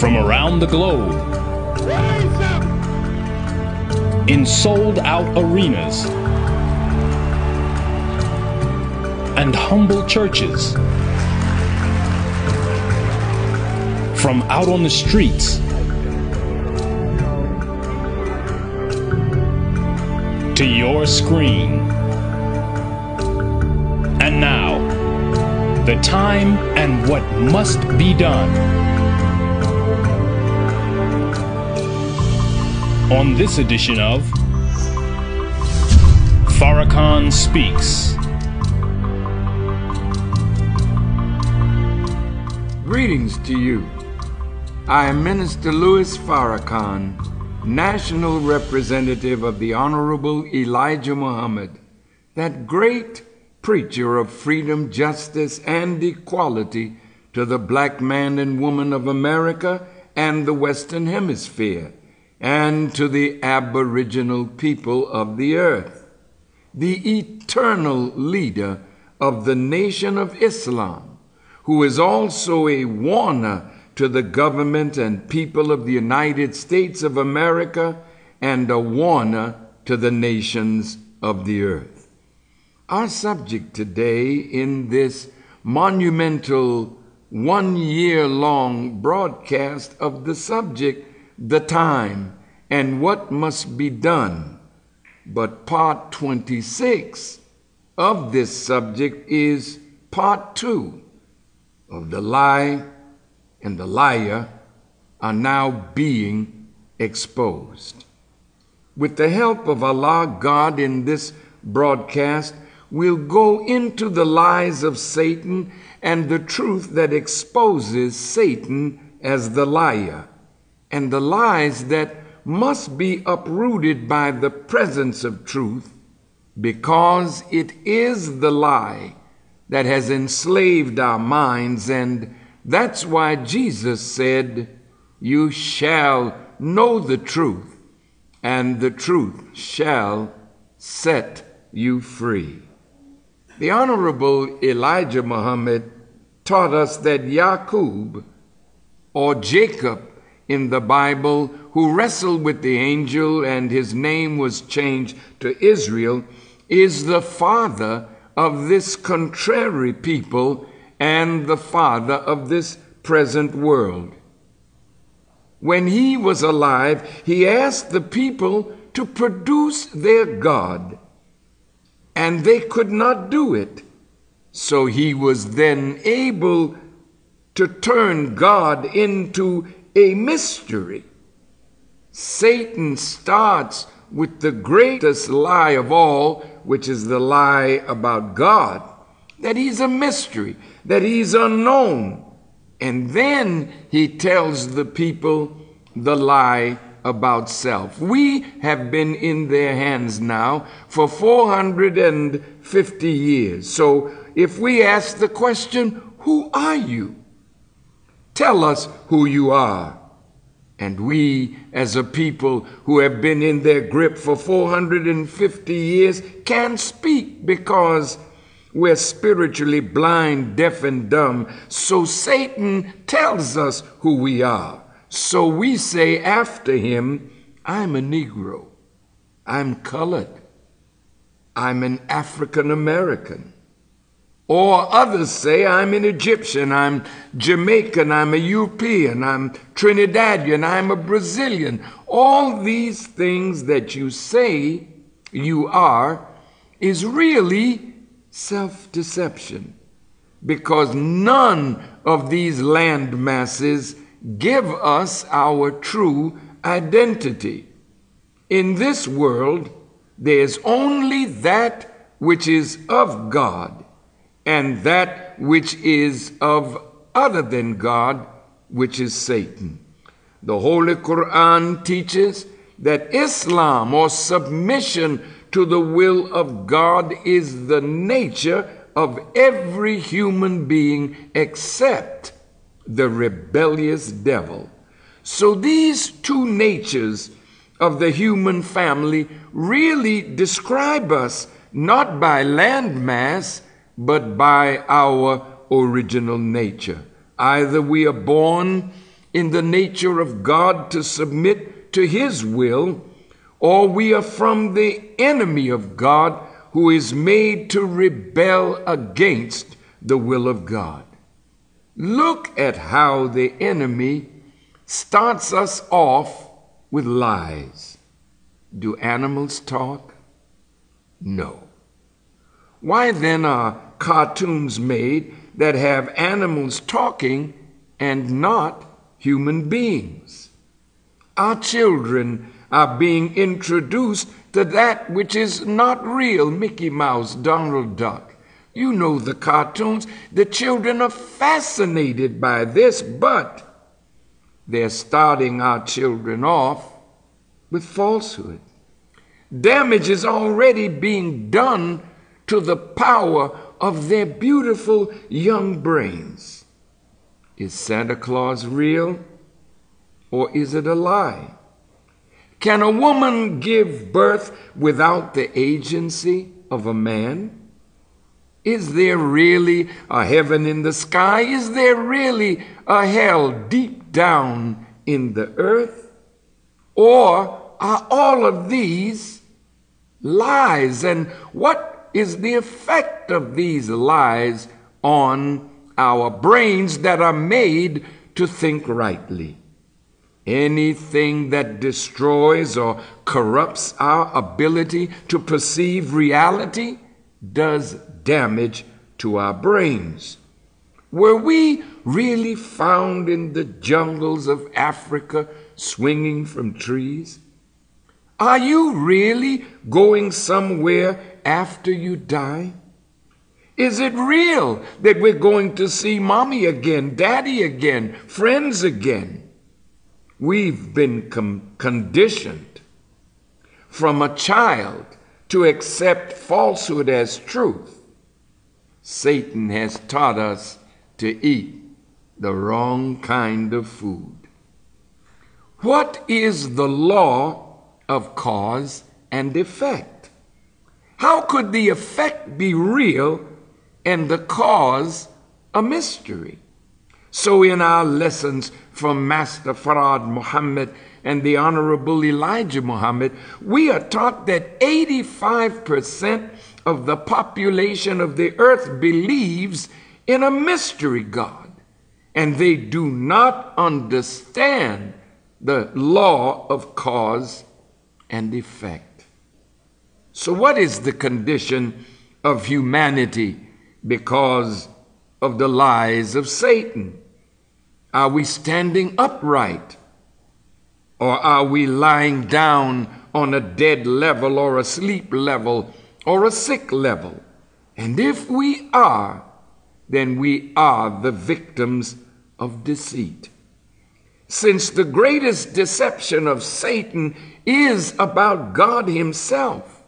from around the globe in sold out arenas and humble churches from out on the streets to your screen. And now, the time and what must be done. On this edition of Farrakhan Speaks. Greetings to you. I am Minister Louis Farrakhan, National Representative of the Honorable Elijah Muhammad, that great preacher of freedom, justice, and equality to the black man and woman of America and the Western Hemisphere, and to the aboriginal people of the earth, the eternal leader of the nation of Islam, who is also a warner to the government and people of the United States of America and a warner to the nations of the earth. Our subject today in this monumental one year long broadcast of the subject, the time and what must be done. But part 26 of this subject is part two of the lie and the liar are now being exposed. With the help of Allah, God, in this broadcast, we'll go into the lies of Satan and the truth that exposes Satan as the liar, and the lies that must be uprooted by the presence of truth, because it is the lie that has enslaved our minds and that's why Jesus said, You shall know the truth, and the truth shall set you free. The Honorable Elijah Muhammad taught us that Yaqub, or Jacob in the Bible, who wrestled with the angel and his name was changed to Israel, is the father of this contrary people and the father of this present world. When he was alive, he asked the people to produce their God, and they could not do it. So he was then able to turn God into a mystery. Satan starts with the greatest lie of all, which is the lie about God, that he's a mystery that he's unknown. And then he tells the people the lie about self. We have been in their hands now for 450 years. So if we ask the question, Who are you? Tell us who you are. And we, as a people who have been in their grip for 450 years, can speak because we're spiritually blind, deaf, and dumb. So Satan tells us who we are. So we say after him, I'm a Negro. I'm colored. I'm an African American. Or others say, I'm an Egyptian, I'm Jamaican, I'm a European, I'm Trinidadian, I'm a Brazilian. All these things that you say you are is really self deception because none of these land masses give us our true identity. In this world, there's only that which is of God and that which is of other than God, which is Satan. The Holy Quran teaches that Islam or submission to the will of God is the nature of every human being except the rebellious devil. So these two natures of the human family really describe us not by landmass, but by our original nature. Either we are born in the nature of God to submit to his will, or we are from the enemy of God who is made to rebel against the will of God. Look at how the enemy starts us off with lies. Do animals talk? No. Why then are cartoons made that have animals talking and not human beings? Our children are being introduced to that which is not real Mickey Mouse, Donald Duck. You know the cartoons. The children are fascinated by this, but they're starting our children off with falsehood. Damage is already being done to the power of their beautiful young brains. Is Santa Claus real or is it a lie? Can a woman give birth without the agency of a man? Is there really a heaven in the sky? Is there really a hell deep down in the earth? Or are all of these lies? And what is the effect of these lies on our brains that are made to think rightly? Anything that destroys or corrupts our ability to perceive reality does damage to our brains. Were we really found in the jungles of Africa swinging from trees? Are you really going somewhere after you die? Is it real that we're going to see mommy again, daddy again, friends again? We've been conditioned from a child to accept falsehood as truth. Satan has taught us to eat the wrong kind of food. What is the law of cause and effect? How could the effect be real and the cause a mystery? So, in our lessons from Master Fard Muhammad and the Honorable Elijah Muhammad, we are taught that 85% of the population of the earth believes in a mystery God, and they do not understand the law of cause and effect. So, what is the condition of humanity because of the lies of Satan? Are we standing upright? Or are we lying down on a dead level or a sleep level or a sick level? And if we are, then we are the victims of deceit. Since the greatest deception of Satan is about God Himself,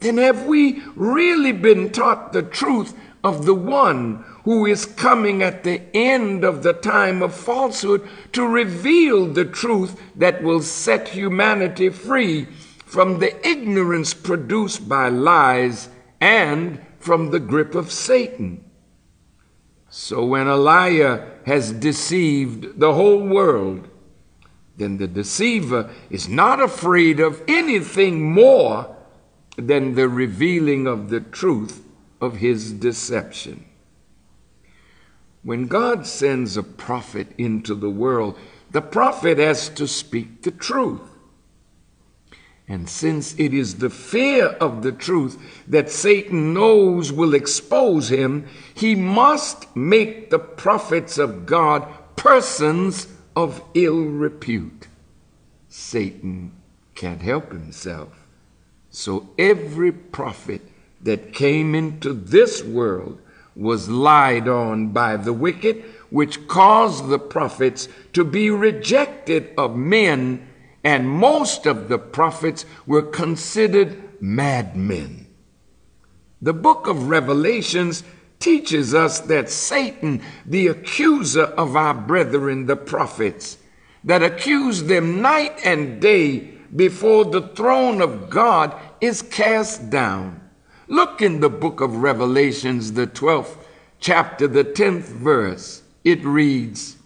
then have we really been taught the truth of the one who is coming at the end of the time of falsehood to reveal the truth that will set humanity free from the ignorance produced by lies and from the grip of Satan. So when a liar has deceived the whole world, then the deceiver is not afraid of anything more than the revealing of the truth of his deception. When God sends a prophet into the world, the prophet has to speak the truth. And since it is the fear of the truth that Satan knows will expose him, he must make the prophets of God persons of ill repute. Satan can't help himself. So every prophet that came into this world was lied on by the wicked, which caused the prophets to be rejected of men, and most of the prophets were considered madmen. The book of Revelations teaches us that Satan, the accuser of our brethren, the prophets, that accused them night and day before the throne of God, is cast down. Look in the book of Revelations, the 12th chapter, the 10th verse. It reads,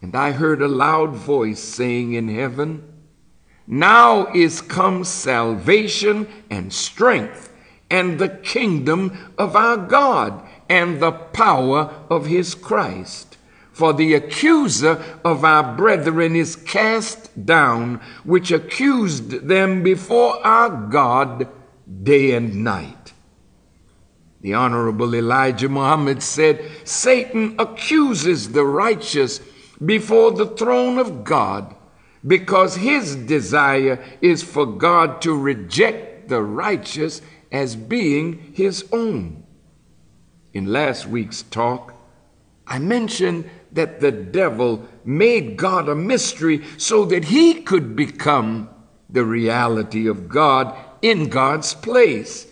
And I heard a loud voice saying in heaven, Now is come salvation and strength and the kingdom of our God and the power of his Christ. For the accuser of our brethren is cast down, which accused them before our God day and night. The Honorable Elijah Muhammad said, Satan accuses the righteous before the throne of God because his desire is for God to reject the righteous as being his own. In last week's talk, I mentioned that the devil made God a mystery so that he could become the reality of God in God's place.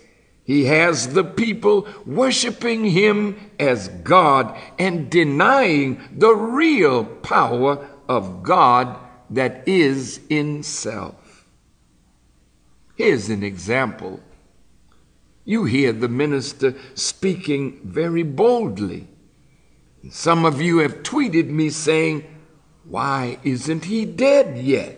He has the people worshiping him as God and denying the real power of God that is in self. Here's an example. You hear the minister speaking very boldly. Some of you have tweeted me saying, Why isn't he dead yet?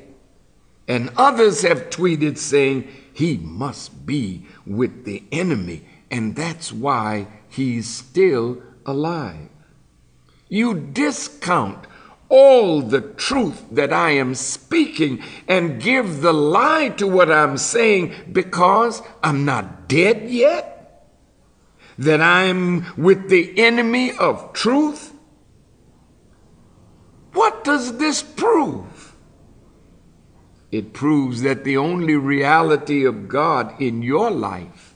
And others have tweeted saying, He must be with the enemy, and that's why he's still alive. You discount all the truth that I am speaking and give the lie to what I'm saying because I'm not dead yet? That I'm with the enemy of truth? What does this prove? It proves that the only reality of God in your life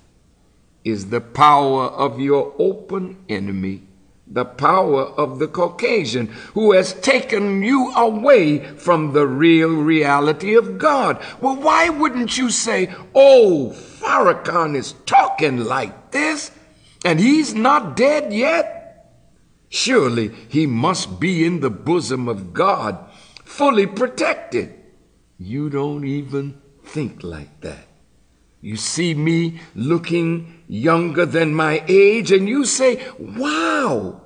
is the power of your open enemy, the power of the Caucasian, who has taken you away from the real reality of God. Well, why wouldn't you say, oh, Farrakhan is talking like this, and he's not dead yet? Surely he must be in the bosom of God, fully protected. You don't even think like that. You see me looking younger than my age, and you say, Wow,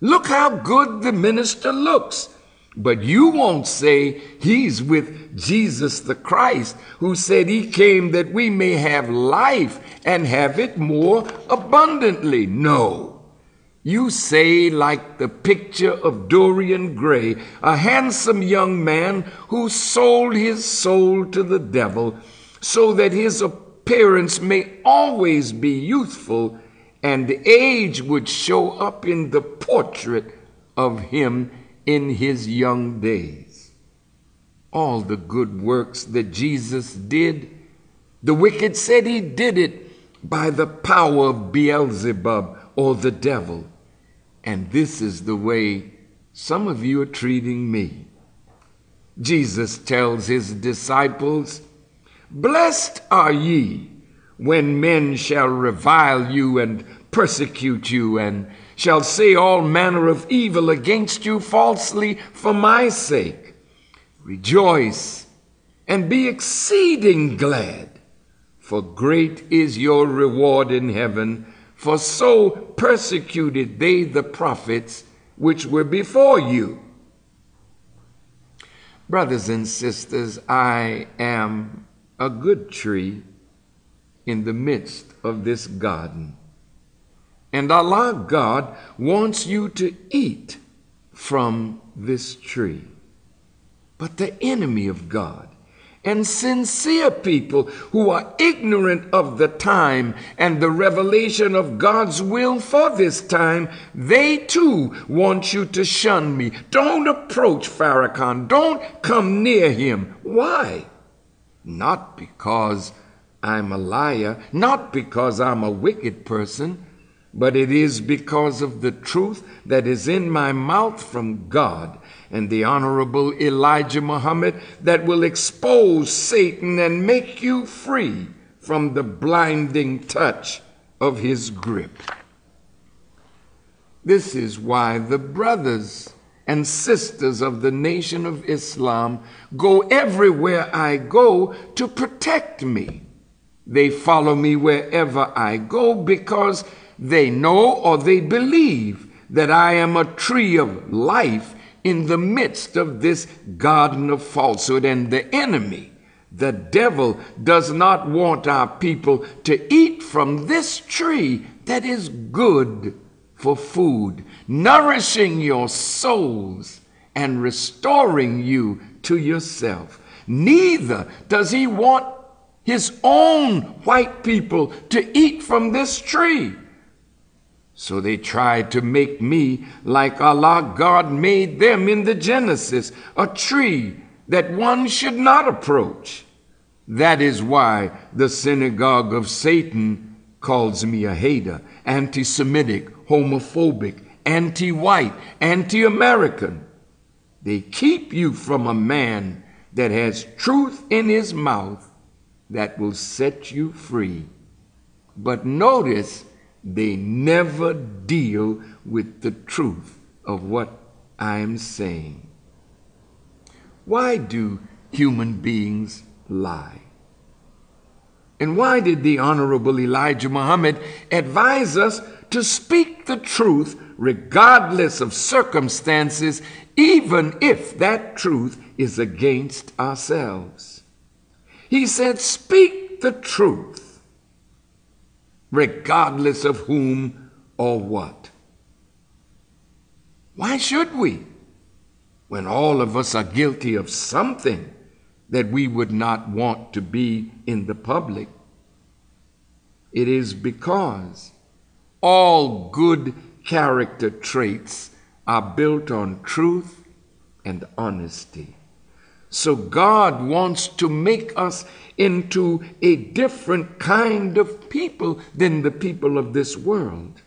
look how good the minister looks. But you won't say he's with Jesus the Christ, who said he came that we may have life and have it more abundantly. No. You say, like the picture of Dorian Gray, a handsome young man who sold his soul to the devil so that his appearance may always be youthful, and age would show up in the portrait of him in his young days. All the good works that Jesus did, the wicked said he did it by the power of Beelzebub or the devil. And this is the way some of you are treating me. Jesus tells his disciples, Blessed are ye when men shall revile you and persecute you, and shall say all manner of evil against you falsely for my sake. Rejoice and be exceeding glad, for great is your reward in heaven, for so persecuted they the prophets which were before you. Brothers and sisters, I am a good tree in the midst of this garden. And Allah God wants you to eat from this tree. But the enemy of God and sincere people who are ignorant of the time and the revelation of God's will for this time, they too want you to shun me. Don't approach Farrakhan. Don't come near him. Why? Not because I'm a liar, not because I'm a wicked person, but it is because of the truth that is in my mouth from God and the Honorable Elijah Muhammad that will expose Satan and make you free from the blinding touch of his grip. This is why the brothers and sisters of the nation of Islam go everywhere I go to protect me. They follow me wherever I go because they know or they believe that I am a tree of life in the midst of this garden of falsehood. And the enemy, the devil, does not want our people to eat from this tree that is good for food, nourishing your souls and restoring you to yourself. Neither does he want his own white people to eat from this tree. So they tried to make me like Allah God made them in the Genesis, a tree that one should not approach. That is why the synagogue of Satan calls me a hater, anti Semitic, homophobic, anti white, anti American. They keep you from a man that has truth in his mouth that will set you free. But notice they never deal with the truth of what I am saying. Why do human beings lie? And why did the Honorable Elijah Muhammad advise us to speak the truth regardless of circumstances, even if that truth is against ourselves? He said, Speak the truth, regardless of whom or what. Why should we? When all of us are guilty of something that we would not want to be in the public, it is because all good character traits are built on truth and honesty. So God wants to make us into a different kind of people than the people of this world.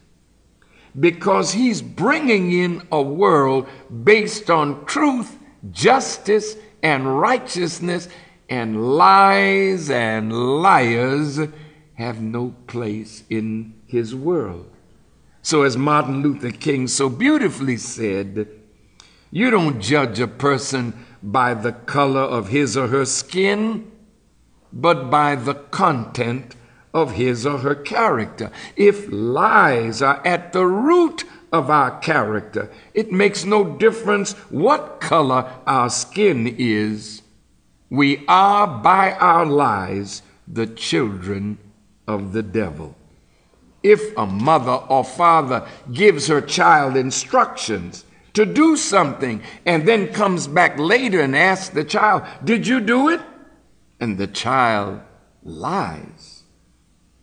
Because He's bringing in a world based on truth, justice, and righteousness, and lies and liars have no place in His world. So, as Martin Luther King so beautifully said, you don't judge a person by the color of his or her skin, but by the content of his or her character. If lies are at the root of our character, it makes no difference what color our skin is. We are, by our lies, the children of the devil. If a mother or father gives her child instructions, to do something and then comes back later and asks the child, Did you do it? And the child lies.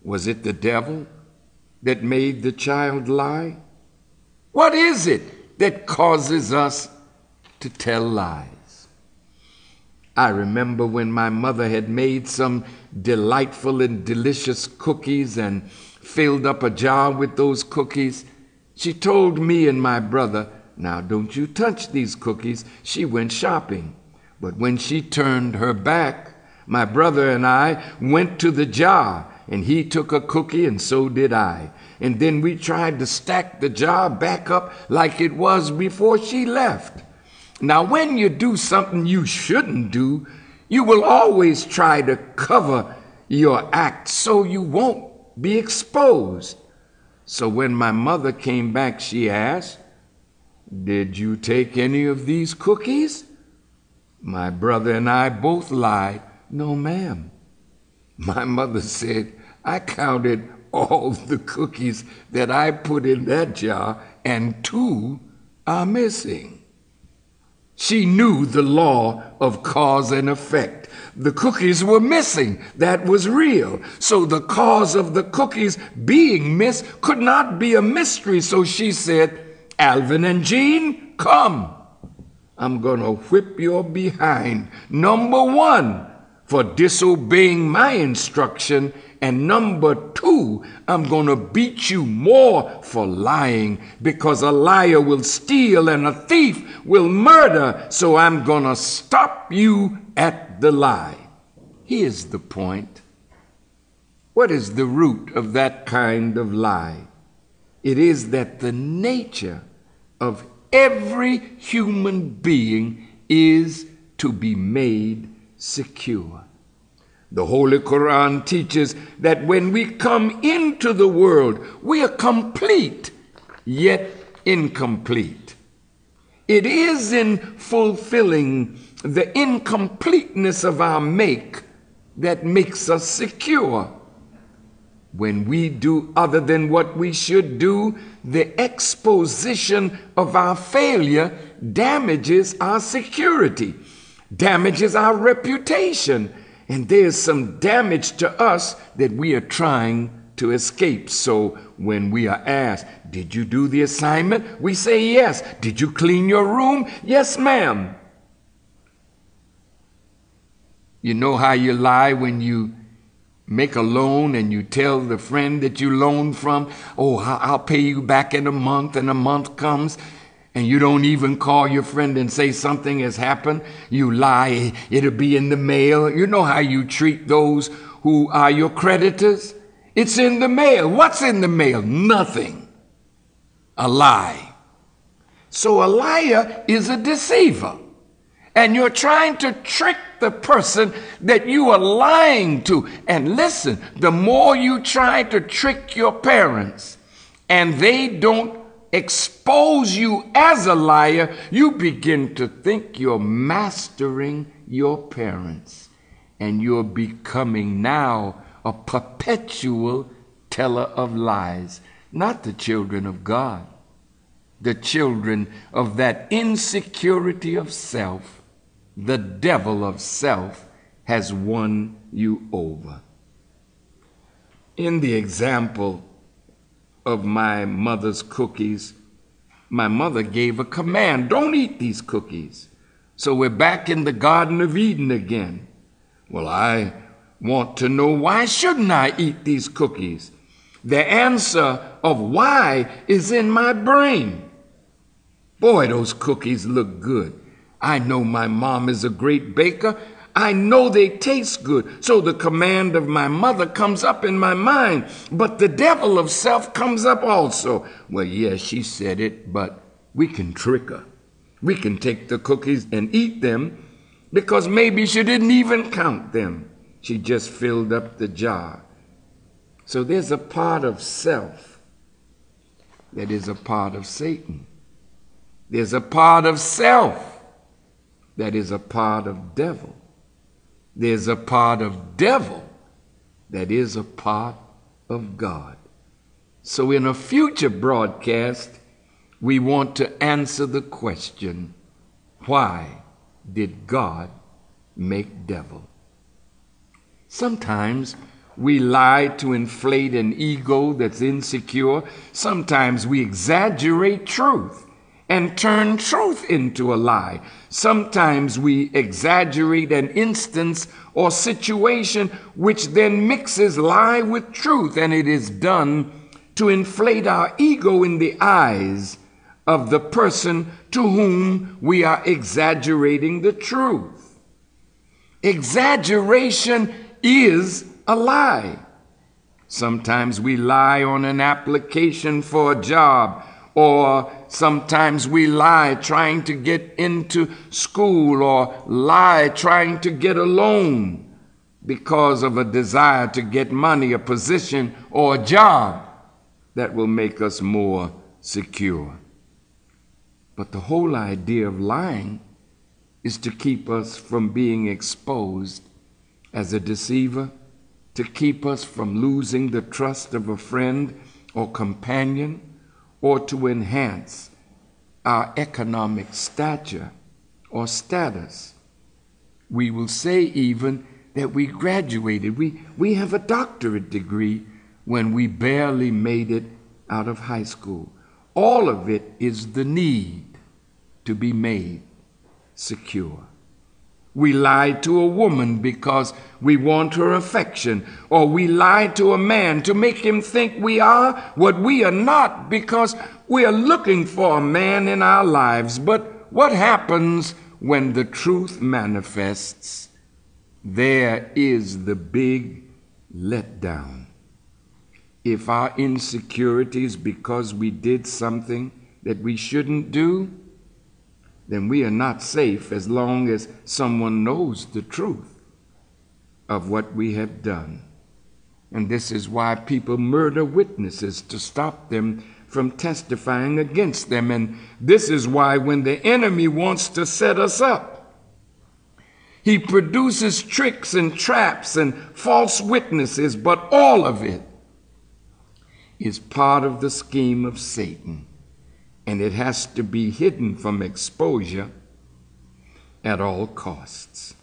Was it the devil that made the child lie? What is it that causes us to tell lies? I remember when my mother had made some delightful and delicious cookies and filled up a jar with those cookies. She told me and my brother now, don't you touch these cookies. She went shopping. But when she turned her back, my brother and I went to the jar, and he took a cookie, and so did I. And then we tried to stack the jar back up like it was before she left. Now, when you do something you shouldn't do, you will always try to cover your act so you won't be exposed. So when my mother came back, she asked, did you take any of these cookies? My brother and I both lied. No, ma'am. My mother said, I counted all the cookies that I put in that jar, and two are missing. She knew the law of cause and effect. The cookies were missing. That was real. So the cause of the cookies being missed could not be a mystery. So she said, Alvin and Gene, come. I'm going to whip your behind. Number one, for disobeying my instruction. And number two, I'm going to beat you more for lying because a liar will steal and a thief will murder. So I'm going to stop you at the lie. Here's the point. What is the root of that kind of lie? It is that the nature of every human being is to be made secure. The Holy Quran teaches that when we come into the world, we are complete, yet incomplete. it is in fulfilling the incompleteness of our make that makes us secure. When we do other than what we should do, the exposition of our failure damages our security, damages our reputation, and there's some damage to us that we are trying to escape. So when we are asked, Did you do the assignment? We say yes. Did you clean your room? Yes, ma'am. You know how you lie when you make a loan and you tell the friend that you loaned from, Oh, I'll pay you back in a month, and a month comes and you don't even call your friend and say something has happened, you lie, it'll be in the mail. You know how you treat those who are your creditors? It's in the mail. What's in the mail? Nothing. A lie. So a liar is a deceiver. And you're trying to trick the person that you are lying to. And listen, the more you try to trick your parents and they don't expose you as a liar, you begin to think you're mastering your parents and you're becoming now a perpetual teller of lies, not the children of God, the children of that insecurity of self. The devil of self has won you over. In the example of my mother's cookies, my mother gave a command don't eat these cookies. So we're back in the Garden of Eden again. Well, I want to know why shouldn't I eat these cookies? The answer of why is in my brain. Boy, those cookies look good. I know my mom is a great baker. I know they taste good. So the command of my mother comes up in my mind. But the devil of self comes up also. Well, yes, she said it, but we can trick her. We can take the cookies and eat them because maybe she didn't even count them. She just filled up the jar. So there's a part of self that is a part of Satan. There's a part of self that is a part of devil there's a part of devil that is a part of God. So in a future broadcast, we want to answer the question, why did God make devil? Sometimes we lie to inflate an ego that's insecure. Sometimes we exaggerate truth and turn truth into a lie. Sometimes we exaggerate an instance or situation which then mixes lie with truth, and it is done to inflate our ego in the eyes of the person to whom we are exaggerating the truth. Exaggeration is a lie. Sometimes we lie on an application for a job or sometimes we lie trying to get into school or lie trying to get a loan because of a desire to get money, a position, or a job that will make us more secure. But the whole idea of lying is to keep us from being exposed as a deceiver, to keep us from losing the trust of a friend or companion or to enhance our economic stature or status. We will say even that we graduated, we, we have a doctorate degree when we barely made it out of high school. All of it is the need to be made secure. We lie to a woman because we want her affection, or we lie to a man to make him think we are what we are not because we are looking for a man in our lives. But what happens when the truth manifests? There is the big letdown. If our insecurities because we did something that we shouldn't do, then we are not safe as long as someone knows the truth of what we have done. And this is why people murder witnesses to stop them from testifying against them. And this is why when the enemy wants to set us up, he produces tricks and traps and false witnesses, but all of it is part of the scheme of Satan. And it has to be hidden from exposure at all costs.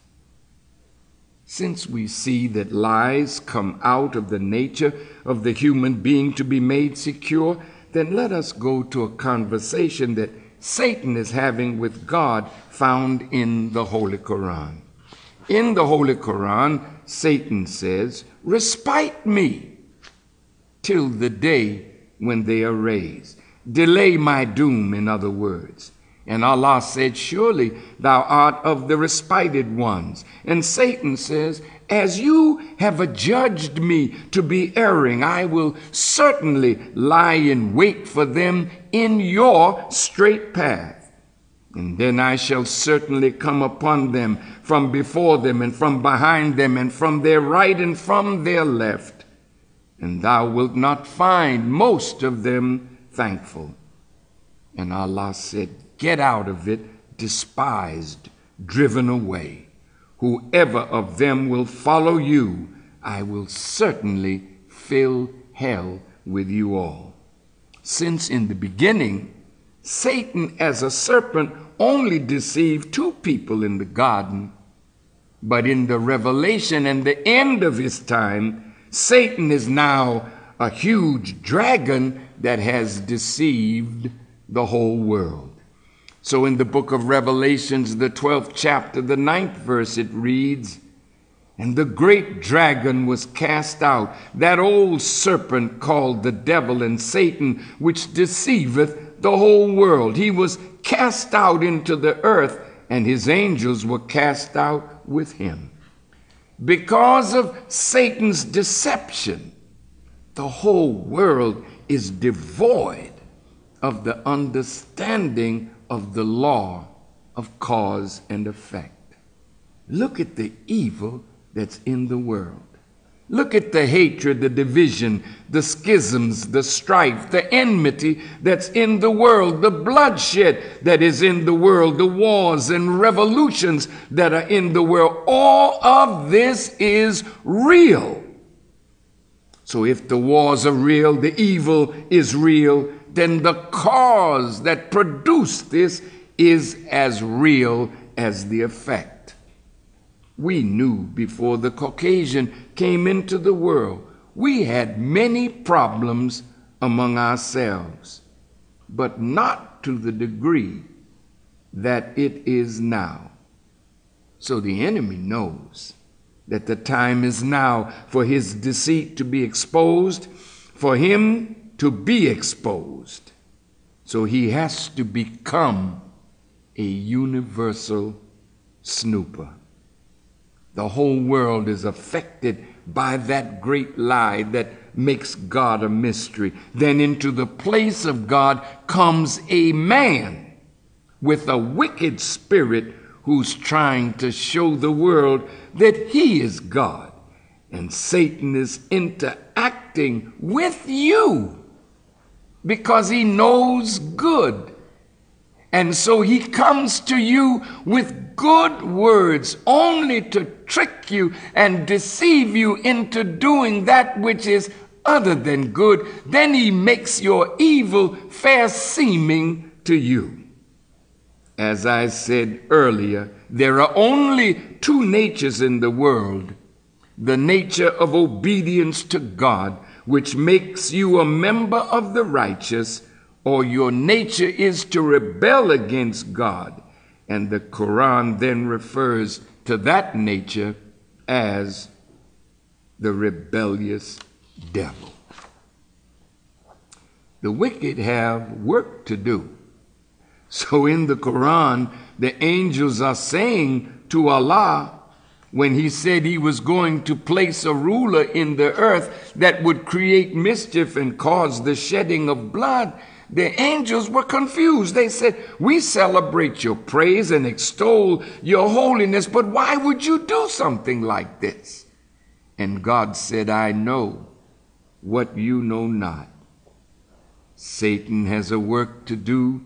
Since we see that lies come out of the nature of the human being to be made secure, then let us go to a conversation that Satan is having with God found in the Holy Quran. In the Holy Quran, Satan says, Respite me till the day when they are raised. Delay my doom, in other words. And Allah said, Surely thou art of the respited ones. And Satan says, As you have adjudged me to be erring, I will certainly lie in wait for them in your straight path. And then I shall certainly come upon them from before them and from behind them and from their right and from their left. And thou wilt not find most of them thankful. And Allah said, get out of it despised, driven away. Whoever of them will follow you, I will certainly fill hell with you all. Since in the beginning, Satan as a serpent only deceived two people in the garden, but in the revelation and the end of his time, Satan is now a huge dragon that has deceived the whole world. So in the book of Revelations, the 12th chapter, the ninth verse, it reads, And the great dragon was cast out, that old serpent called the devil and Satan, which deceiveth the whole world. He was cast out into the earth, and his angels were cast out with him. Because of Satan's deception, the whole world is devoid of the understanding of the law of cause and effect. Look at the evil that's in the world. Look at the hatred, the division, the schisms, the strife, the enmity that's in the world, the bloodshed that is in the world, the wars and revolutions that are in the world. All of this is real. So if the wars are real, the evil is real, then the cause that produced this is as real as the effect. We knew before the Caucasian came into the world, we had many problems among ourselves, but not to the degree that it is now. So the enemy knows that the time is now for his deceit to be exposed, for him to be exposed. So he has to become a universal snooper. The whole world is affected by that great lie that makes God a mystery. Then into the place of God comes a man with a wicked spirit who's trying to show the world that he is God. And Satan is interacting with you because he knows good. And so he comes to you with good words only to trick you and deceive you into doing that which is other than good. Then he makes your evil fair seeming to you. As I said earlier, there are only two natures in the world the nature of obedience to God which makes you a member of the righteous, or your nature is to rebel against God. And the Quran then refers to that nature as the rebellious devil. The wicked have work to do. So in the Quran, the angels are saying to Allah, when he said he was going to place a ruler in the earth that would create mischief and cause the shedding of blood, the angels were confused. They said, We celebrate your praise and extol your holiness, but why would you do something like this? And God said, I know what you know not. Satan has a work to do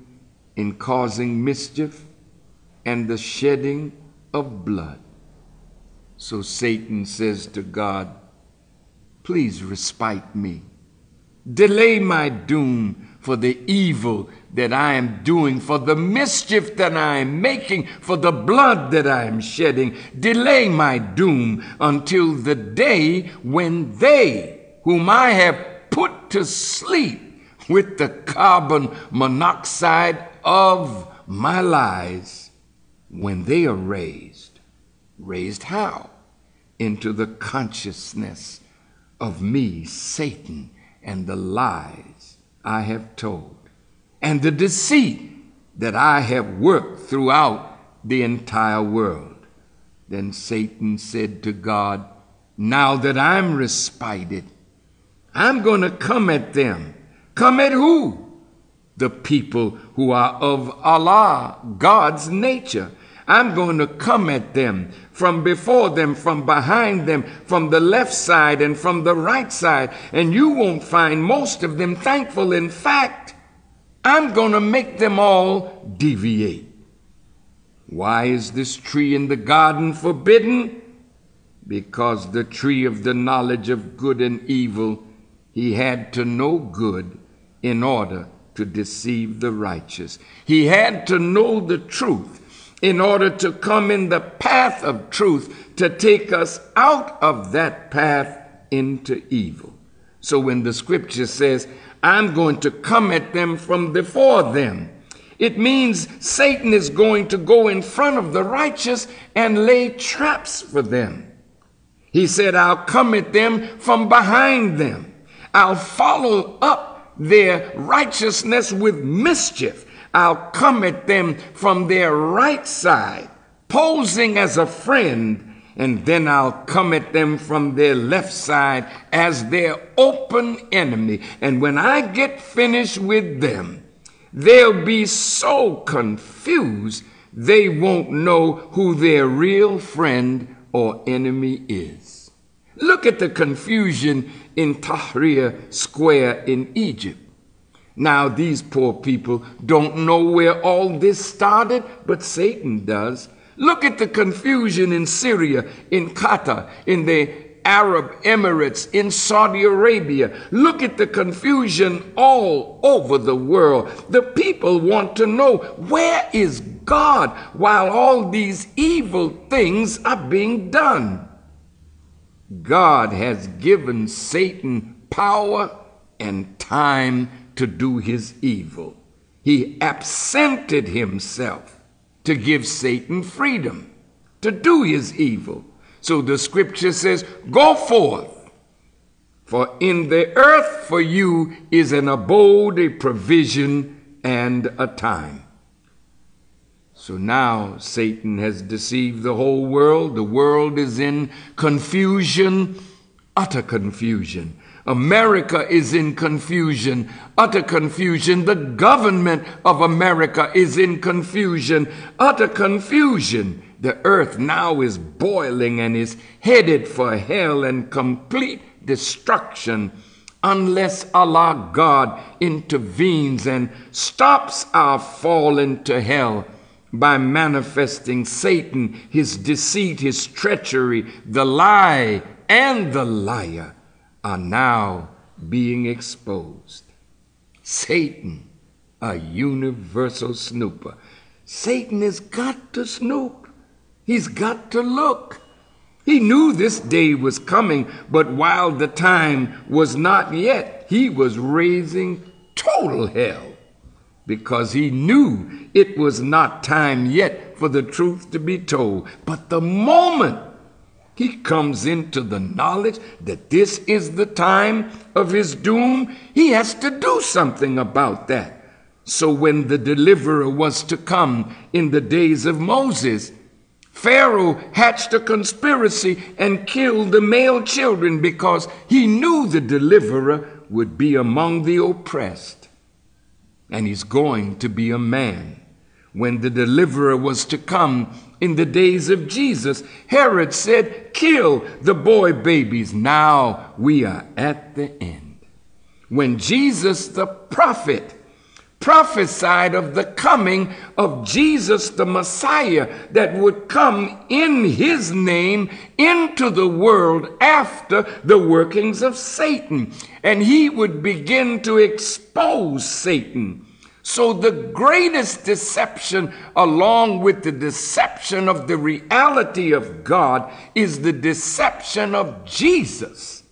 in causing mischief and the shedding of blood. So Satan says to God, Please respite me. Delay my doom for the evil that I am doing, for the mischief that I am making, for the blood that I am shedding. Delay my doom until the day when they, whom I have put to sleep with the carbon monoxide of my lies, when they are raised, raised how? Into the consciousness of me, Satan, and the lies I have told, and the deceit that I have worked throughout the entire world. Then Satan said to God, Now that I'm respited, I'm going to come at them. Come at who? The people who are of Allah, God's nature. I'm going to come at them from before them, from behind them, from the left side and from the right side, and you won't find most of them thankful. In fact, I'm going to make them all deviate. Why is this tree in the garden forbidden? Because the tree of the knowledge of good and evil, he had to know good in order to deceive the righteous. He had to know the truth in order to come in the path of truth to take us out of that path into evil. So when the scripture says, I'm going to come at them from before them, it means Satan is going to go in front of the righteous and lay traps for them. He said, I'll come at them from behind them. I'll follow up their righteousness with mischief. I'll come at them from their right side, posing as a friend, and then I'll come at them from their left side as their open enemy. And when I get finished with them, they'll be so confused they won't know who their real friend or enemy is. Look at the confusion in Tahrir Square in Egypt. Now, these poor people don't know where all this started, but Satan does. Look at the confusion in Syria, in Qatar, in the Arab Emirates, in Saudi Arabia. Look at the confusion all over the world. The people want to know where is God while all these evil things are being done? God has given Satan power and time to do his evil. He absented himself to give Satan freedom to do his evil. So the scripture says, Go forth, for in the earth for you is an abode, a provision, and a time. So now Satan has deceived the whole world. The world is in confusion, utter confusion. America is in confusion, utter confusion. The government of America is in confusion, utter confusion. The earth now is boiling and is headed for hell and complete destruction unless Allah God intervenes and stops our fall into hell by manifesting Satan, his deceit, his treachery, the lie, and the liar are now being exposed. Satan, a universal snooper. Satan has got to snoop. He's got to look. He knew this day was coming, but while the time was not yet, he was raising total hell because he knew it was not time yet for the truth to be told. But the moment he comes into the knowledge that this is the time of his doom. He has to do something about that. So when the deliverer was to come in the days of Moses, Pharaoh hatched a conspiracy and killed the male children because he knew the deliverer would be among the oppressed. And he's going to be a man. When the deliverer was to come, in the days of Jesus. Herod said, Kill the boy babies. Now we are at the end. when Jesus the prophet prophesied of the coming of Jesus the Messiah that would come in his name into the world after the workings of Satan. And he would begin to expose Satan. So, the greatest deception, along with the deception of the reality of God, is the deception of Jesus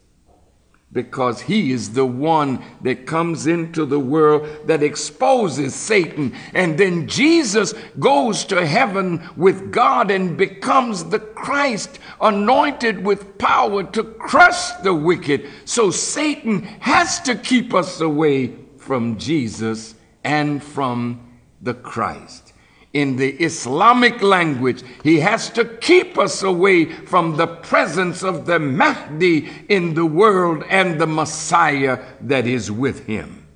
because he is the one that comes into the world that exposes Satan. And then Jesus goes to heaven with God and becomes the Christ, anointed with power to crush the wicked. So Satan has to keep us away from Jesus and from the Christ in the Islamic language, he has to keep us away from the presence of the Mahdi in the world and the Messiah that is with him.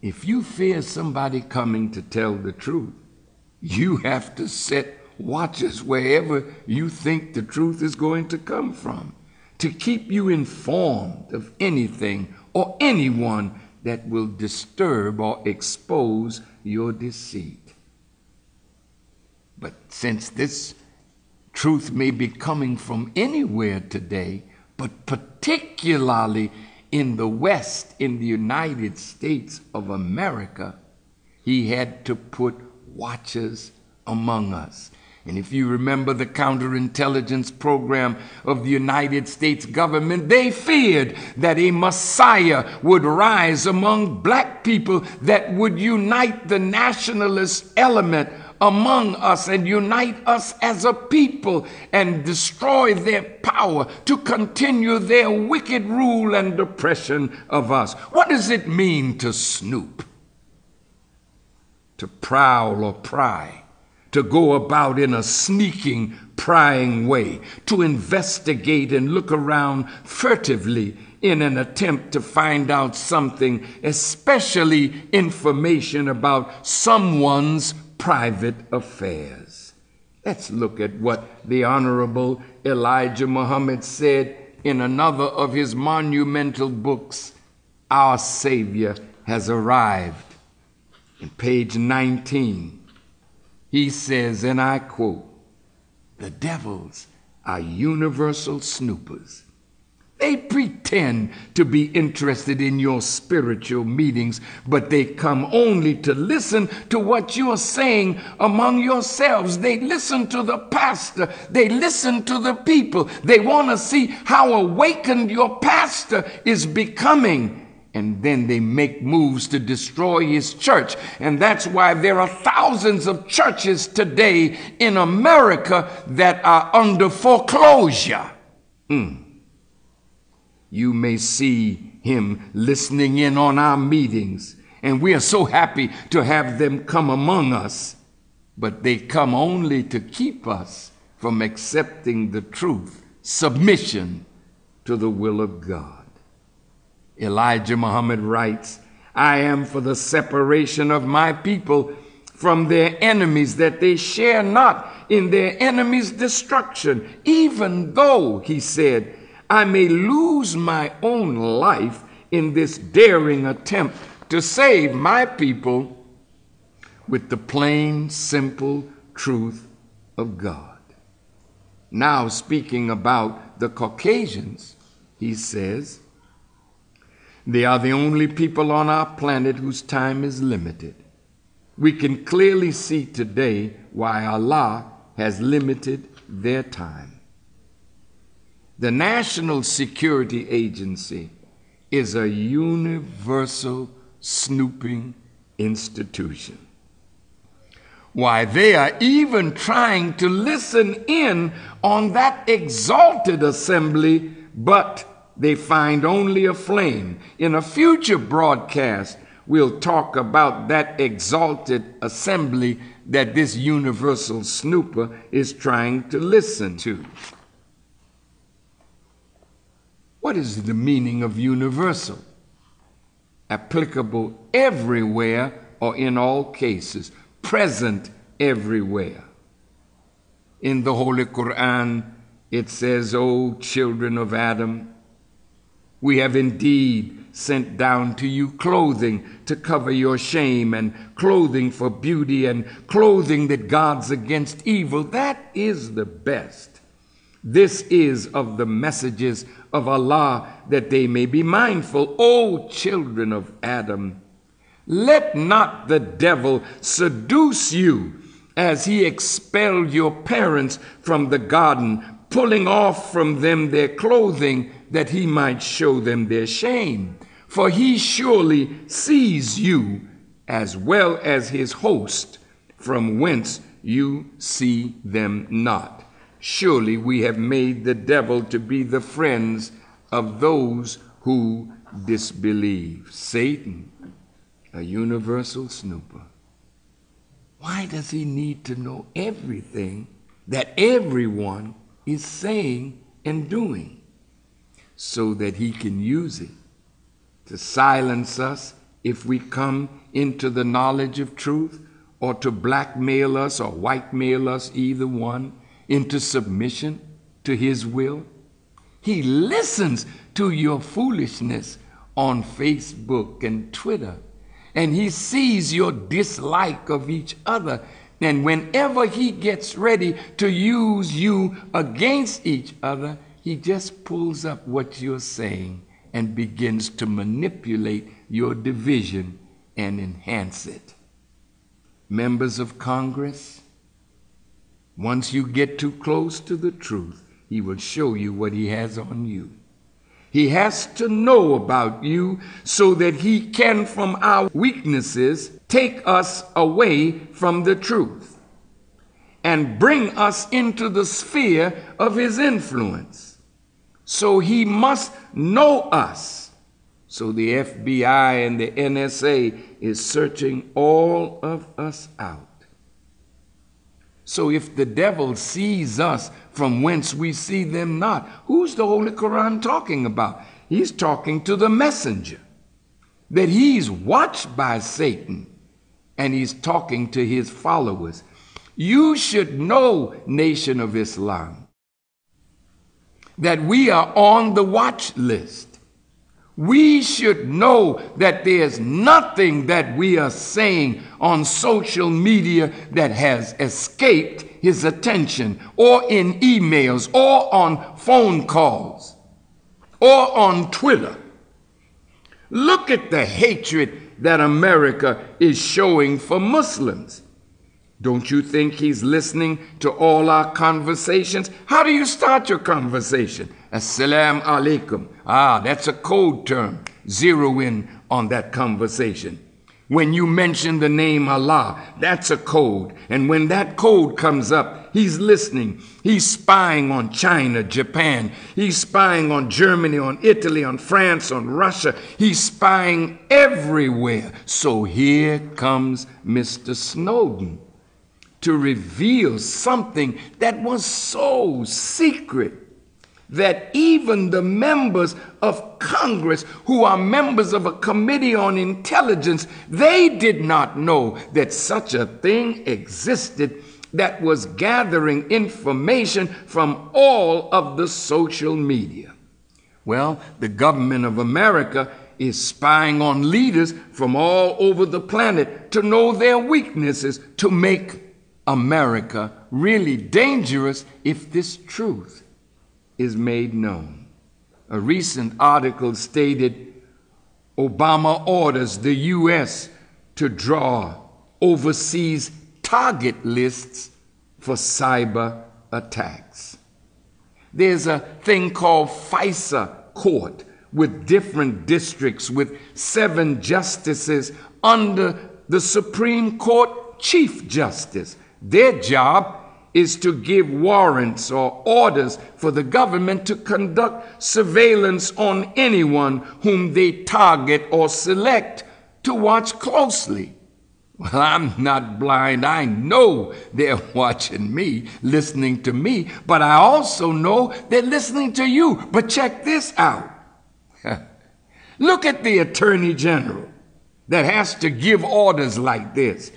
If you fear somebody coming to tell the truth, you have to set watches wherever you think the truth is going to come from to keep you informed of anything or anyone that will disturb or expose your deceit. But since this truth may be coming from anywhere today, but particularly in the West, in the United States of America, he had to put watchers among us. And if you remember the counterintelligence program of the United States government, they feared that a Messiah would rise among black people that would unite the nationalist element among us and unite us as a people and destroy their power to continue their wicked rule and oppression of us. What does it mean to snoop? To prowl or pry? To go about in a sneaking, prying way, to investigate and look around furtively in an attempt to find out something, especially information about someone's private affairs. Let's look at what the Honorable Elijah Muhammad said in another of his monumental books, Our Savior Has Arrived, in page 19 he says, and I quote, the devils are universal snoopers. They pretend to be interested in your spiritual meetings, but they come only to listen to what you're saying among yourselves. They listen to the pastor, they listen to the people. They want to see how awakened your pastor is becoming and then they make moves to destroy his church. And that's why there are thousands of churches today in America that are under foreclosure. Mm. You may see him listening in on our meetings, and we are so happy to have them come among us, but they come only to keep us from accepting the truth, submission to the will of God. Elijah Muhammad writes, I am for the separation of my people from their enemies, that they share not in their enemies' destruction, even though, he said, I may lose my own life in this daring attempt to save my people with the plain, simple truth of God. Now, speaking about the Caucasians, he says, they are the only people on our planet whose time is limited. We can clearly see today why Allah has limited their time. The National Security Agency is a universal snooping institution. Why, they are even trying to listen in on that exalted assembly, but they find only a flame. In a future broadcast, we'll talk about that exalted assembly that this universal snooper is trying to listen to. What is the meaning of universal? Applicable everywhere or in all cases, present everywhere. In the Holy Quran, it says, O children of Adam, We have indeed sent down to you clothing to cover your shame, and clothing for beauty, and clothing that guards against evil. That is the best. This is of the messages of Allah, that they may be mindful. O children of Adam, let not the devil seduce you as he expelled your parents from the garden, pulling off from them their clothing that he might show them their shame. For he surely sees you as well as his host, from whence you see them not. Surely we have made the devil to be the friends of those who disbelieve. Satan, a universal snooper. Why does he need to know everything that everyone is saying and doing? So that he can use it to silence us if we come into the knowledge of truth, or to blackmail us or whitemail us, either one, into submission to his will. He listens to your foolishness on Facebook and Twitter, and he sees your dislike of each other. And whenever he gets ready to use you against each other, he just pulls up what you're saying and begins to manipulate your division and enhance it. Members of Congress, once you get too close to the truth, he will show you what he has on you. He has to know about you so that he can, from our weaknesses, take us away from the truth and bring us into the sphere of his influence. So he must know us. So the FBI and the NSA is searching all of us out. So if the devil sees us from whence we see them not, who's the Holy Quran talking about? He's talking to the messenger, that he's watched by Satan, and he's talking to his followers. You should know, Nation of Islam, that we are on the watch list. We should know that there's nothing that we are saying on social media that has escaped his attention, or in emails, or on phone calls, or on Twitter. Look at the hatred that America is showing for Muslims. Don't you think he's listening to all our conversations? How do you start your conversation? Assalamu alaikum. Ah, that's a code term. Zero in on that conversation. When you mention the name Allah, that's a code. And when that code comes up, he's listening. He's spying on China, Japan. He's spying on Germany, on Italy, on France, on Russia. He's spying everywhere. So here comes Mr. Snowden to reveal something that was so secret that even the members of Congress, who are members of a committee on intelligence, they did not know that such a thing existed that was gathering information from all of the social media. Well, the government of America is spying on leaders from all over the planet to know their weaknesses to make America really dangerous if this truth is made known. A recent article stated Obama orders the U.S. to draw overseas target lists for cyber attacks. There's a thing called FISA court with different districts with seven justices under the Supreme Court Chief Justice. Their job is to give warrants or orders for the government to conduct surveillance on anyone whom they target or select to watch closely. Well, I'm not blind. I know they're watching me, listening to me, but I also know they're listening to you. But check this out. Look at the Attorney General that has to give orders like this.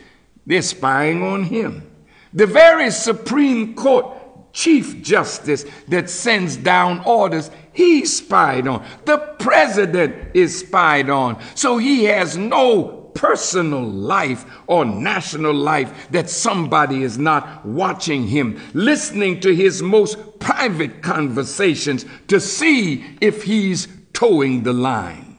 They're spying on him. The very Supreme Court Chief Justice that sends down orders, he's spied on. The president is spied on. So he has no personal life or national life that somebody is not watching him, listening to his most private conversations to see if he's toeing the line.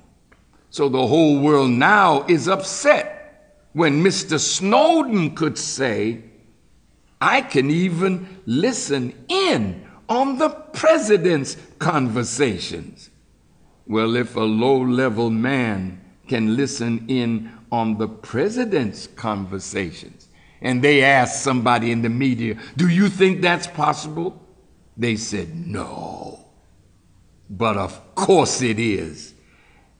So the whole world now is upset when Mr. Snowden could say, I can even listen in on the president's conversations. Well, if a low level man can listen in on the president's conversations. And they asked somebody in the media, Do you think that's possible? They said, No. But of course it is.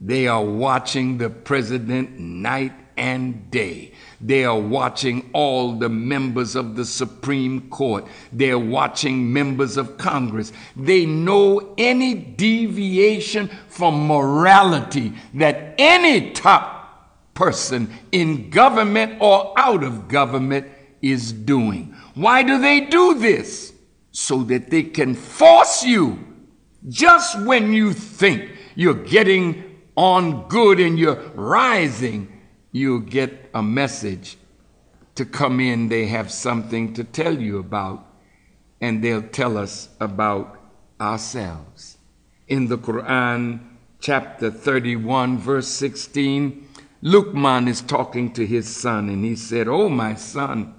They are watching the president night and day. They are watching all the members of the Supreme Court. They're watching members of Congress. They know any deviation from morality that any top person in government or out of government is doing. Why do they do this? So that they can force you just when you think you're getting on good and you're rising, you get a message to come in. They have something to tell you about, and they'll tell us about ourselves. In the Quran, chapter 31, verse 16, Luqman is talking to his son, and he said, Oh, my son,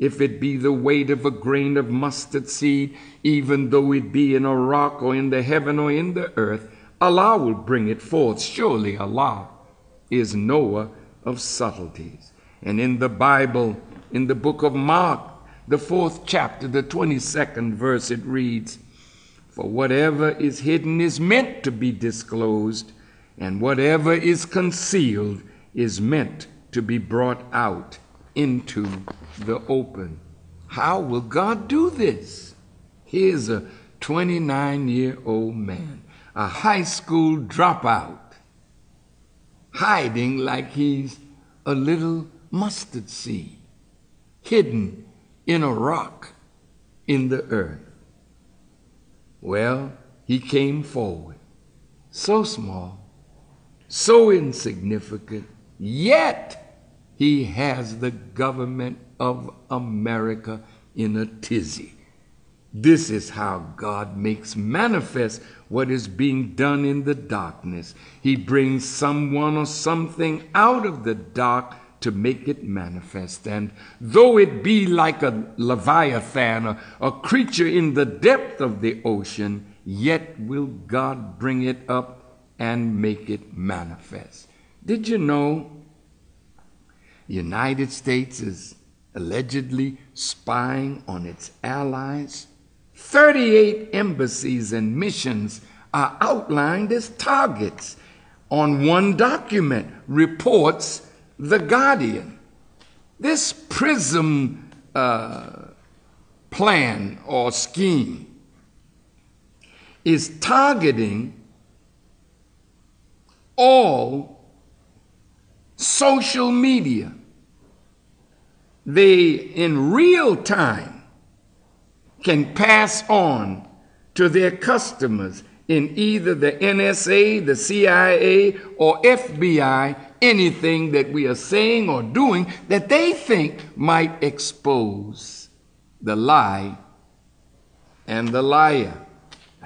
if it be the weight of a grain of mustard seed, even though it be in a rock or in the heaven or in the earth, Allah will bring it forth. Surely Allah is knower of subtleties. And in the Bible, in the book of Mark, the fourth chapter, the 22nd verse, it reads, For whatever is hidden is meant to be disclosed and whatever is concealed is meant to be brought out into the open. How will God do this? Here's a 29 year old man, a high school dropout, hiding like he's a little mustard seed, hidden in a rock in the earth. Well, he came forward, so small, so insignificant, yet he has the government of America in a tizzy. This is how God makes manifest what is being done in the darkness. He brings someone or something out of the dark to make it manifest. And though it be like a leviathan, a, a creature in the depth of the ocean, yet will God bring it up and make it manifest. Did you know the United States is allegedly spying on its allies? 38 embassies and missions are outlined as targets on one document, reports The Guardian. This PRISM uh, plan or scheme is targeting all social media. They, in real time, can pass on to their customers in either the NSA, the CIA, or FBI anything that we are saying or doing that they think might expose the lie and the liar.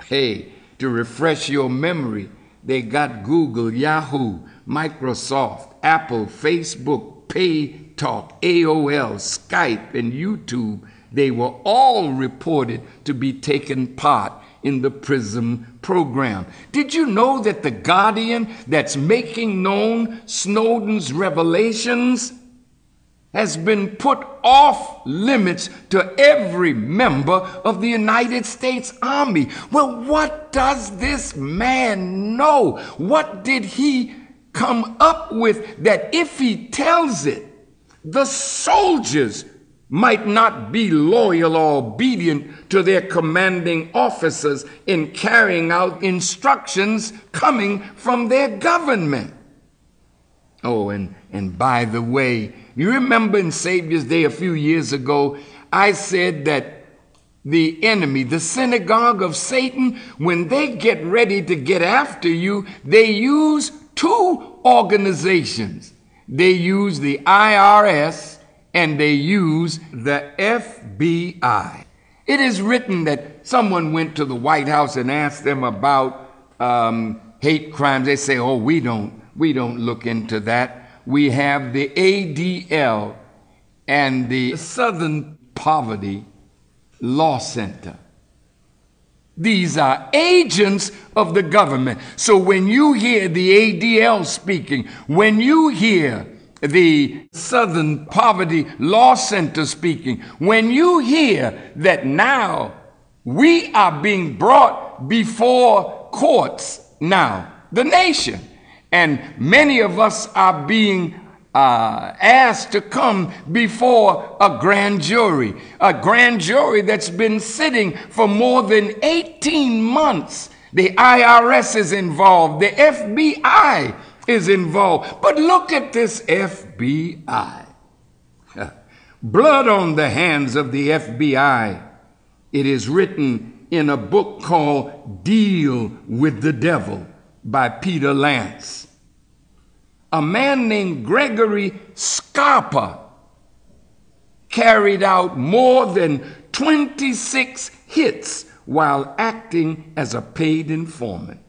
Hey, to refresh your memory, they got Google, Yahoo, Microsoft, Apple, Facebook, PalTalk, AOL, Skype, and YouTube. They were all reported to be taking part in the PRISM program. Did you know that the Guardian that's making known Snowden's revelations has been put off limits to every member of the United States Army. Well, what does this man know? What did he come up with that if he tells it, the soldiers might not be loyal or obedient to their commanding officers in carrying out instructions coming from their government? Oh, and, and by the way, you remember in Savior's Day a few years ago, I said that the enemy, the synagogue of Satan, when they get ready to get after you, they use two organizations. They use the IRS and they use the FBI. It is written that someone went to the White House and asked them about um, hate crimes. They say, "Oh, we don't, we don't look into that. We have the ADL and the Southern Poverty Law Center." These are agents of the government. So when you hear the ADL speaking, when you hear the Southern Poverty Law Center speaking, when you hear that now we are being brought before courts now, the nation, and many of us are being uh, asked to come before a grand jury, a grand jury that's been sitting for more than 18 months. The IRS is involved, the FBI is involved. But look at this FBI. Blood on the hands of the FBI. It is written in a book called Deal with the Devil by Peter Lance. A man named Gregory Scarpa carried out more than 26 hits while acting as a paid informant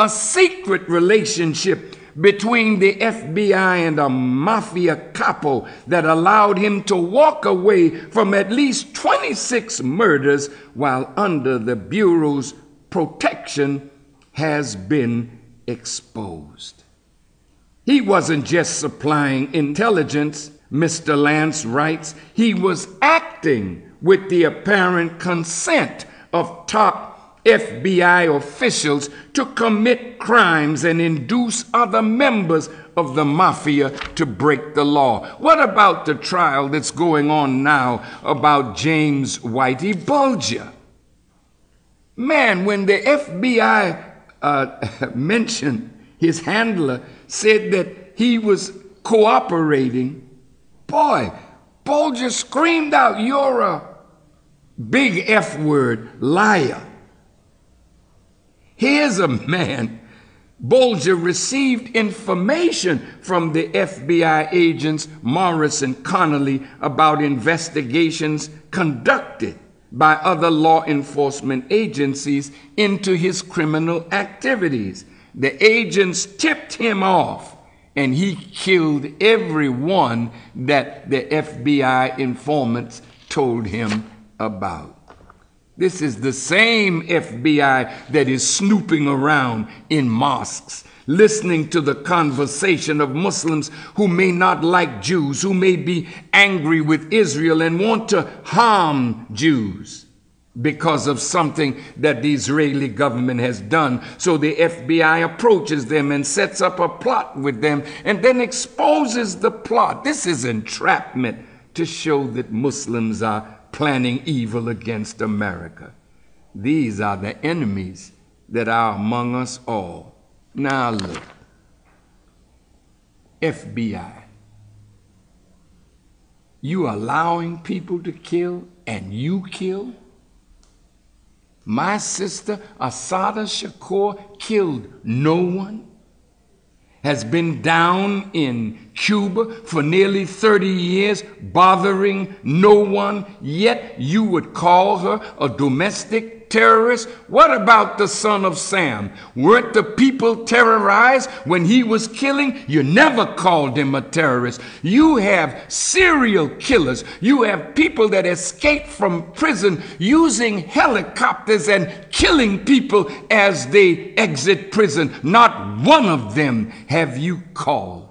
a secret relationship between the FBI and a mafia capo that allowed him to walk away from at least 26 murders while under the Bureau's protection has been exposed. He wasn't just supplying intelligence, Mr. Lance writes, he was acting with the apparent consent of top FBI officials to commit crimes and induce other members of the mafia to break the law. What about the trial that's going on now about James Whitey Bulger? Man, when the FBI uh, mentioned his handler, said that he was cooperating, boy, Bulger screamed out, You're a big F word, liar. Here's a man. Bulger received information from the FBI agents Morris and Connolly about investigations conducted by other law enforcement agencies into his criminal activities. The agents tipped him off and he killed everyone that the FBI informants told him about. This is the same FBI that is snooping around in mosques, listening to the conversation of Muslims who may not like Jews, who may be angry with Israel and want to harm Jews because of something that the Israeli government has done. So the FBI approaches them and sets up a plot with them and then exposes the plot. This is entrapment to show that Muslims are planning evil against America. These are the enemies that are among us all. Now look. FBI. You allowing people to kill and you kill? My sister Assata Shakur killed no one has been down in Cuba for nearly 30 years, bothering no one, yet you would call her a domestic terrorist? What about the son of Sam? Weren't the people terrorized when he was killing? You never called him a terrorist. You have serial killers. You have people that escape from prison using helicopters and killing people as they exit prison. Not one of them have you called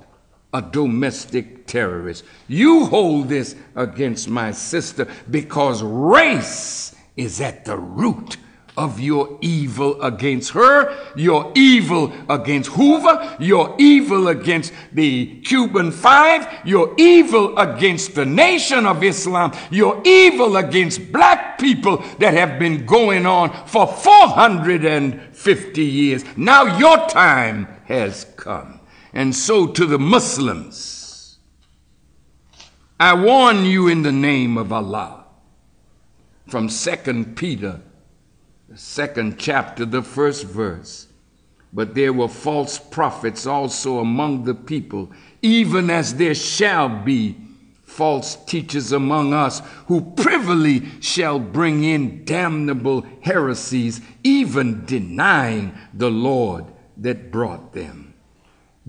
a domestic terrorist. You hold this against my sister because race is at the root of your evil against her, your evil against Hoover, your evil against the Cuban Five, your evil against the nation of Islam, your evil against black people that have been going on for 450 years. Now your time has come. And so to the Muslims, I warn you in the name of Allah from Second Peter, the second chapter, the first verse. But there were false prophets also among the people, even as there shall be false teachers among us who privily shall bring in damnable heresies, even denying the Lord that brought them.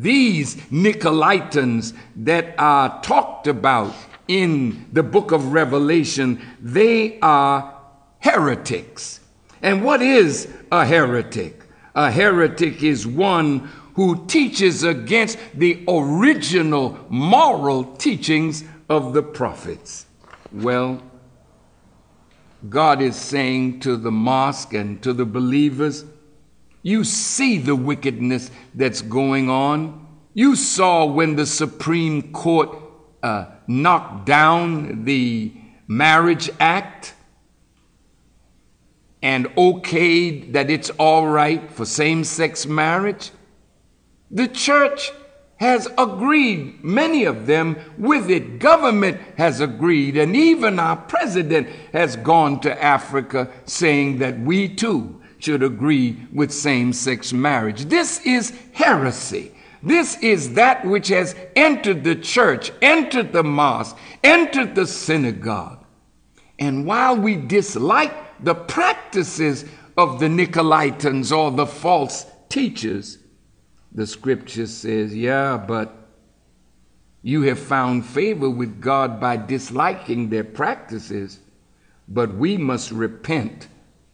These Nicolaitans that are talked about in the book of Revelation, they are heretics. And what is a heretic? A heretic is one who teaches against the original moral teachings of the prophets. Well, God is saying to the mosque and to the believers, you see the wickedness that's going on. You saw when the Supreme Court uh, knocked down the Marriage Act and okayed that it's all right for same sex marriage. The church has agreed, many of them, with it. Government has agreed, and even our president has gone to Africa saying that we too should agree with same sex marriage. This is heresy. This is that which has entered the church, entered the mosque, entered the synagogue. And while we dislike the practices of the Nicolaitans or the false teachers, the scripture says, yeah, but you have found favor with God by disliking their practices, but we must repent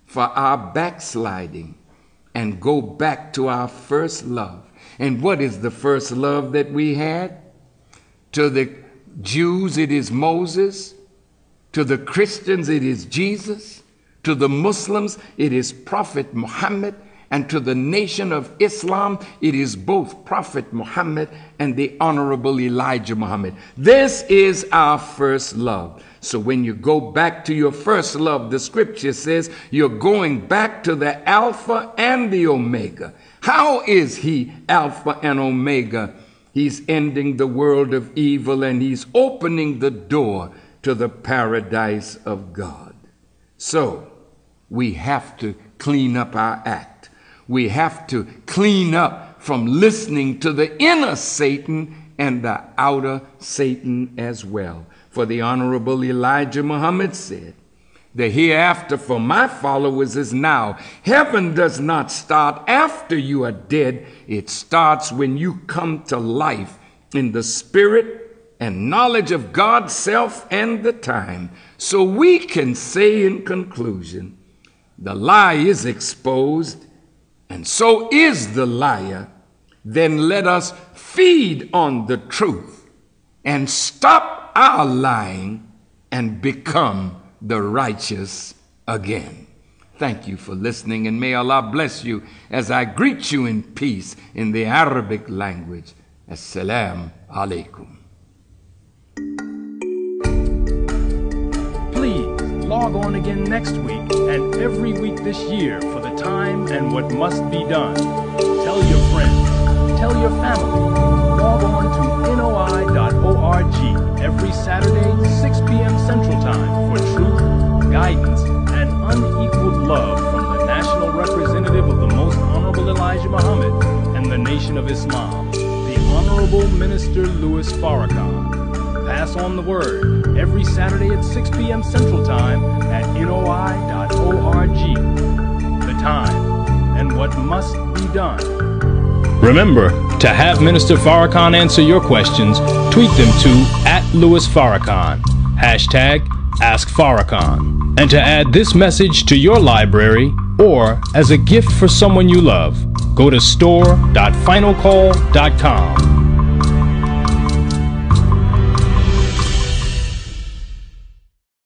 for our backsliding and go back to our first love. And what is the first love that we had? To the Jews, it is Moses. To the Christians, it is Jesus. To the Muslims, it is Prophet Muhammad and to the nation of Islam, it is both Prophet Muhammad and the Honorable Elijah Muhammad. This is our first love. So when you go back to your first love, the scripture says you're going back to the Alpha and the Omega. How is he Alpha and Omega? He's ending the world of evil and he's opening the door to the paradise of God. So we have to clean up our act we have to clean up from listening to the inner Satan and the outer Satan as well. For the Honorable Elijah Muhammad said, The hereafter for my followers is now. Heaven does not start after you are dead, it starts when you come to life in the spirit and knowledge of God's self and the time. So we can say in conclusion, the lie is exposed and so is the liar, then let us feed on the truth and stop our lying and become the righteous again. Thank you for listening, and may Allah bless you as I greet you in peace in the Arabic language. Assalamu alaikum. Please log on again next week and every week this year for the time and what must be done. Tell your family. Log on to noi.org every Saturday, 6 p.m. Central Time for truth, guidance, and unequaled love from the national representative of the Most Honorable Elijah Muhammad and the Nation of Islam, the Honorable Minister Louis Farrakhan pass on the word every Saturday at 6 p.m. Central Time at NOI.org. The time and what must be done. Remember, to have Minister Farrakhan answer your questions, tweet them to at Louis Farrakhan, hashtag Ask Farrakhan. And to add this message to your library or as a gift for someone you love, go to store.finalcall.com